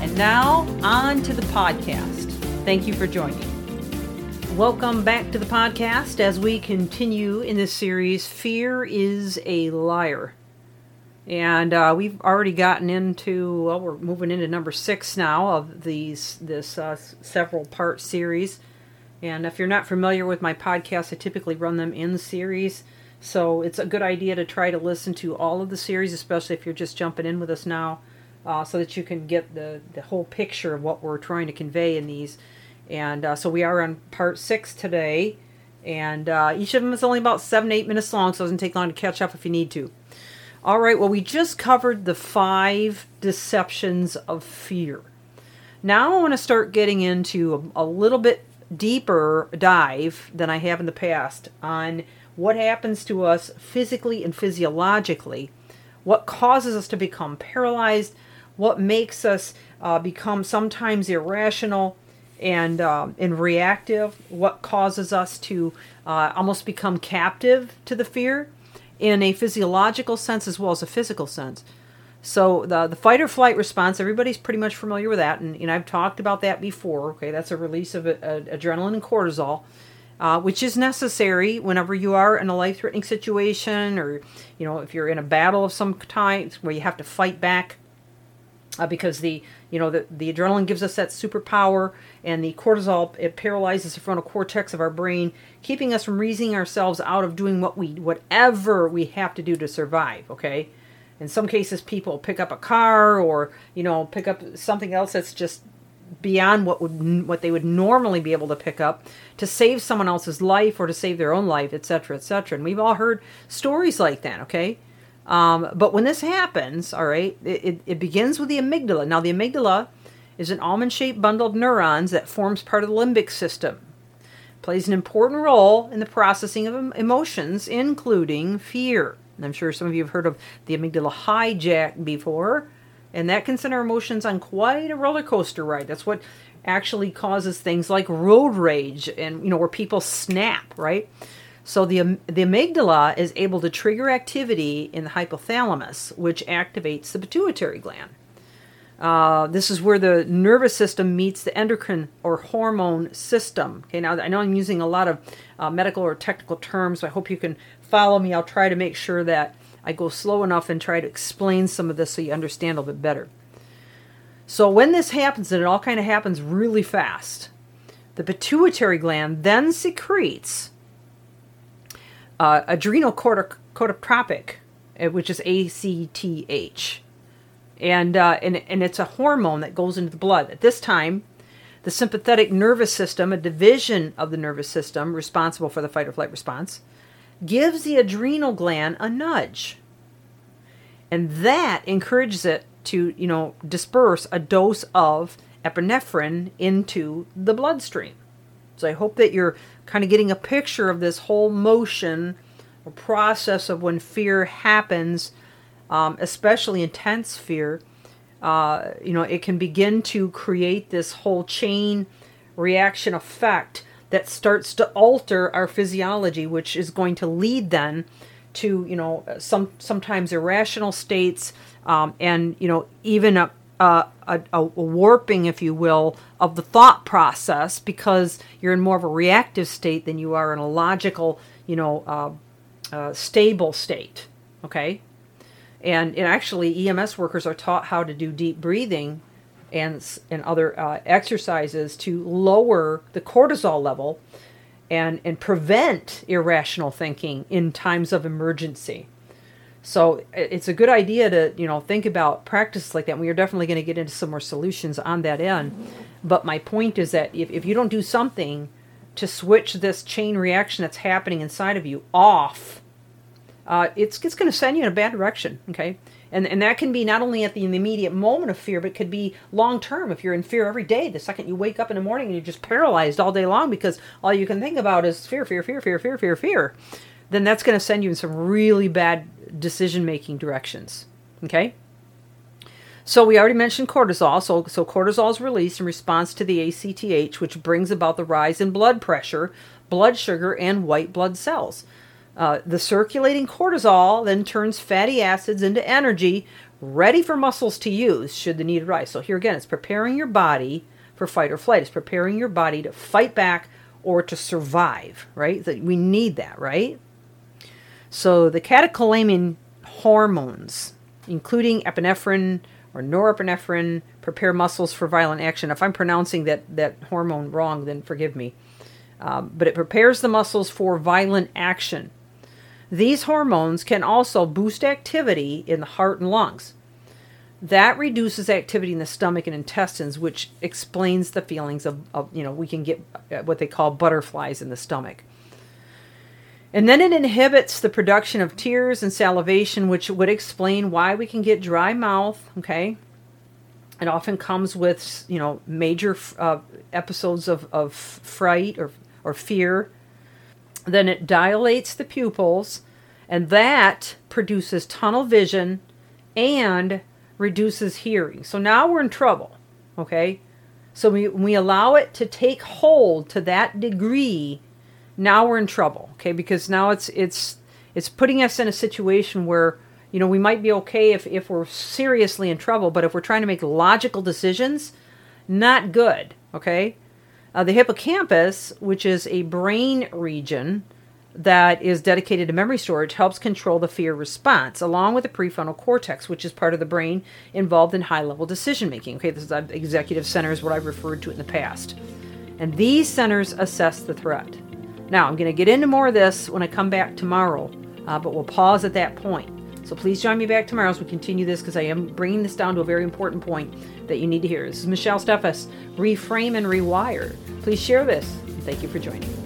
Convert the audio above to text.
And now, on to the podcast. Thank you for joining. Welcome back to the podcast as we continue in this series Fear is a Liar. And uh, we've already gotten into, well, we're moving into number six now of these this uh, several part series. And if you're not familiar with my podcast, I typically run them in series. So it's a good idea to try to listen to all of the series, especially if you're just jumping in with us now, uh, so that you can get the, the whole picture of what we're trying to convey in these. And uh, so we are on part six today, and uh, each of them is only about seven, eight minutes long, so it doesn't take long to catch up if you need to. All right, well, we just covered the five deceptions of fear. Now I want to start getting into a, a little bit deeper dive than I have in the past on what happens to us physically and physiologically, what causes us to become paralyzed, what makes us uh, become sometimes irrational and um, and reactive, what causes us to uh, almost become captive to the fear in a physiological sense as well as a physical sense. So the the fight or flight response, everybody's pretty much familiar with that, and, and I've talked about that before. Okay, that's a release of a, a, adrenaline and cortisol uh, which is necessary whenever you are in a life threatening situation or, you know, if you're in a battle of some kind where you have to fight back. Uh, because the you know the, the adrenaline gives us that superpower and the cortisol it paralyzes the frontal cortex of our brain keeping us from reasoning ourselves out of doing what we whatever we have to do to survive okay in some cases people pick up a car or you know pick up something else that's just beyond what would what they would normally be able to pick up to save someone else's life or to save their own life, etc., etc. And we've all heard stories like that. Okay, um, but when this happens, all right, it, it begins with the amygdala. Now, the amygdala is an almond-shaped bundle of neurons that forms part of the limbic system. plays an important role in the processing of emotions, including fear. And I'm sure some of you have heard of the amygdala hijack before and that can send our emotions on quite a roller coaster ride. That's what actually causes things like road rage and you know where people snap, right? So the the amygdala is able to trigger activity in the hypothalamus, which activates the pituitary gland. Uh, this is where the nervous system meets the endocrine or hormone system. Okay, now I know I'm using a lot of uh, medical or technical terms, so I hope you can follow me. I'll try to make sure that I go slow enough and try to explain some of this so you understand a little bit better. So when this happens, and it all kind of happens really fast, the pituitary gland then secretes uh, adrenal corticotropic, uh, which is ACTH. And, uh, and, and it's a hormone that goes into the blood. At this time, the sympathetic nervous system, a division of the nervous system responsible for the fight or flight response, gives the adrenal gland a nudge. And that encourages it to, you know, disperse a dose of epinephrine into the bloodstream. So I hope that you're kind of getting a picture of this whole motion or process of when fear happens, um, especially intense fear. Uh, you know, it can begin to create this whole chain reaction effect that starts to alter our physiology, which is going to lead then to you know some sometimes irrational states um, and you know even a, a, a, a, warping, if you will, of the thought process because you're in more of a reactive state than you are in a logical, you know, uh, uh, stable state. Okay, and, and actually EMS workers are taught how to do deep breathing and and other uh, exercises to lower the cortisol level and and prevent irrational thinking in times of emergency. So it's a good idea to you know think about practice like that. We are definitely going to get into some more solutions on that end. But my point is that if, if you don't do something to switch this chain reaction that's happening inside of you off, uh, it's it's going to send you in a bad direction. Okay, And, and that can be not only at the, the immediate moment of fear, but could be long term. If you're in fear every day, the second you wake up in the morning and you're just paralyzed all day long because all you can think about is fear, fear, fear, fear, fear, fear, fear, then that's going to send you in some really bad decision making directions. Okay? So we already mentioned cortisol. So, so cortisol is released in response to the ACTH, which brings about the rise in blood pressure, blood sugar, and white blood cells. Uh, the circulating cortisol then turns fatty acids into energy ready for muscles to use should the need arise. So here again, it's preparing your body for fight or flight. It's preparing your body to fight back or to survive, right? That we need that, right? So the catecholamine hormones, including epinephrine or norepinephrine, prepare muscles for violent action. If I'm pronouncing that, that hormone wrong, then forgive me. Um, but it prepares the muscles for violent action. These hormones can also boost activity in the heart and lungs. That reduces activity in the stomach and intestines, which explains the feelings of, of you know, we can get uh, what they call butterflies in the stomach. And then it inhibits the production of tears and salivation, which would explain why we can get dry mouth. Okay. It often comes with, you know, major uh, episodes of, of fright or, or fear then it dilates the pupils, and that produces tunnel vision and reduces hearing. So now we're in trouble, okay? So we, we allow it to take hold to that degree, now we're in trouble, okay? Because now it's it's it's putting us in a situation where you know we might be okay if if we're seriously in trouble, but if we're trying to make logical decisions, not good, okay? Uh, the hippocampus, which is a brain region that is dedicated to memory storage, helps control the fear response, along with the prefrontal cortex, which is part of the brain involved in high level decision making. Okay, this is executive center, is what I've referred to in the past. And these centers assess the threat. Now, I'm going to get into more of this when I come back tomorrow, uh, but we'll pause at that point. So please join me back tomorrow as we continue this because I am bringing this down to a very important point that you need to hear. This is Michelle Steffes, Reframe and Rewire. Please share this. Thank you for joining.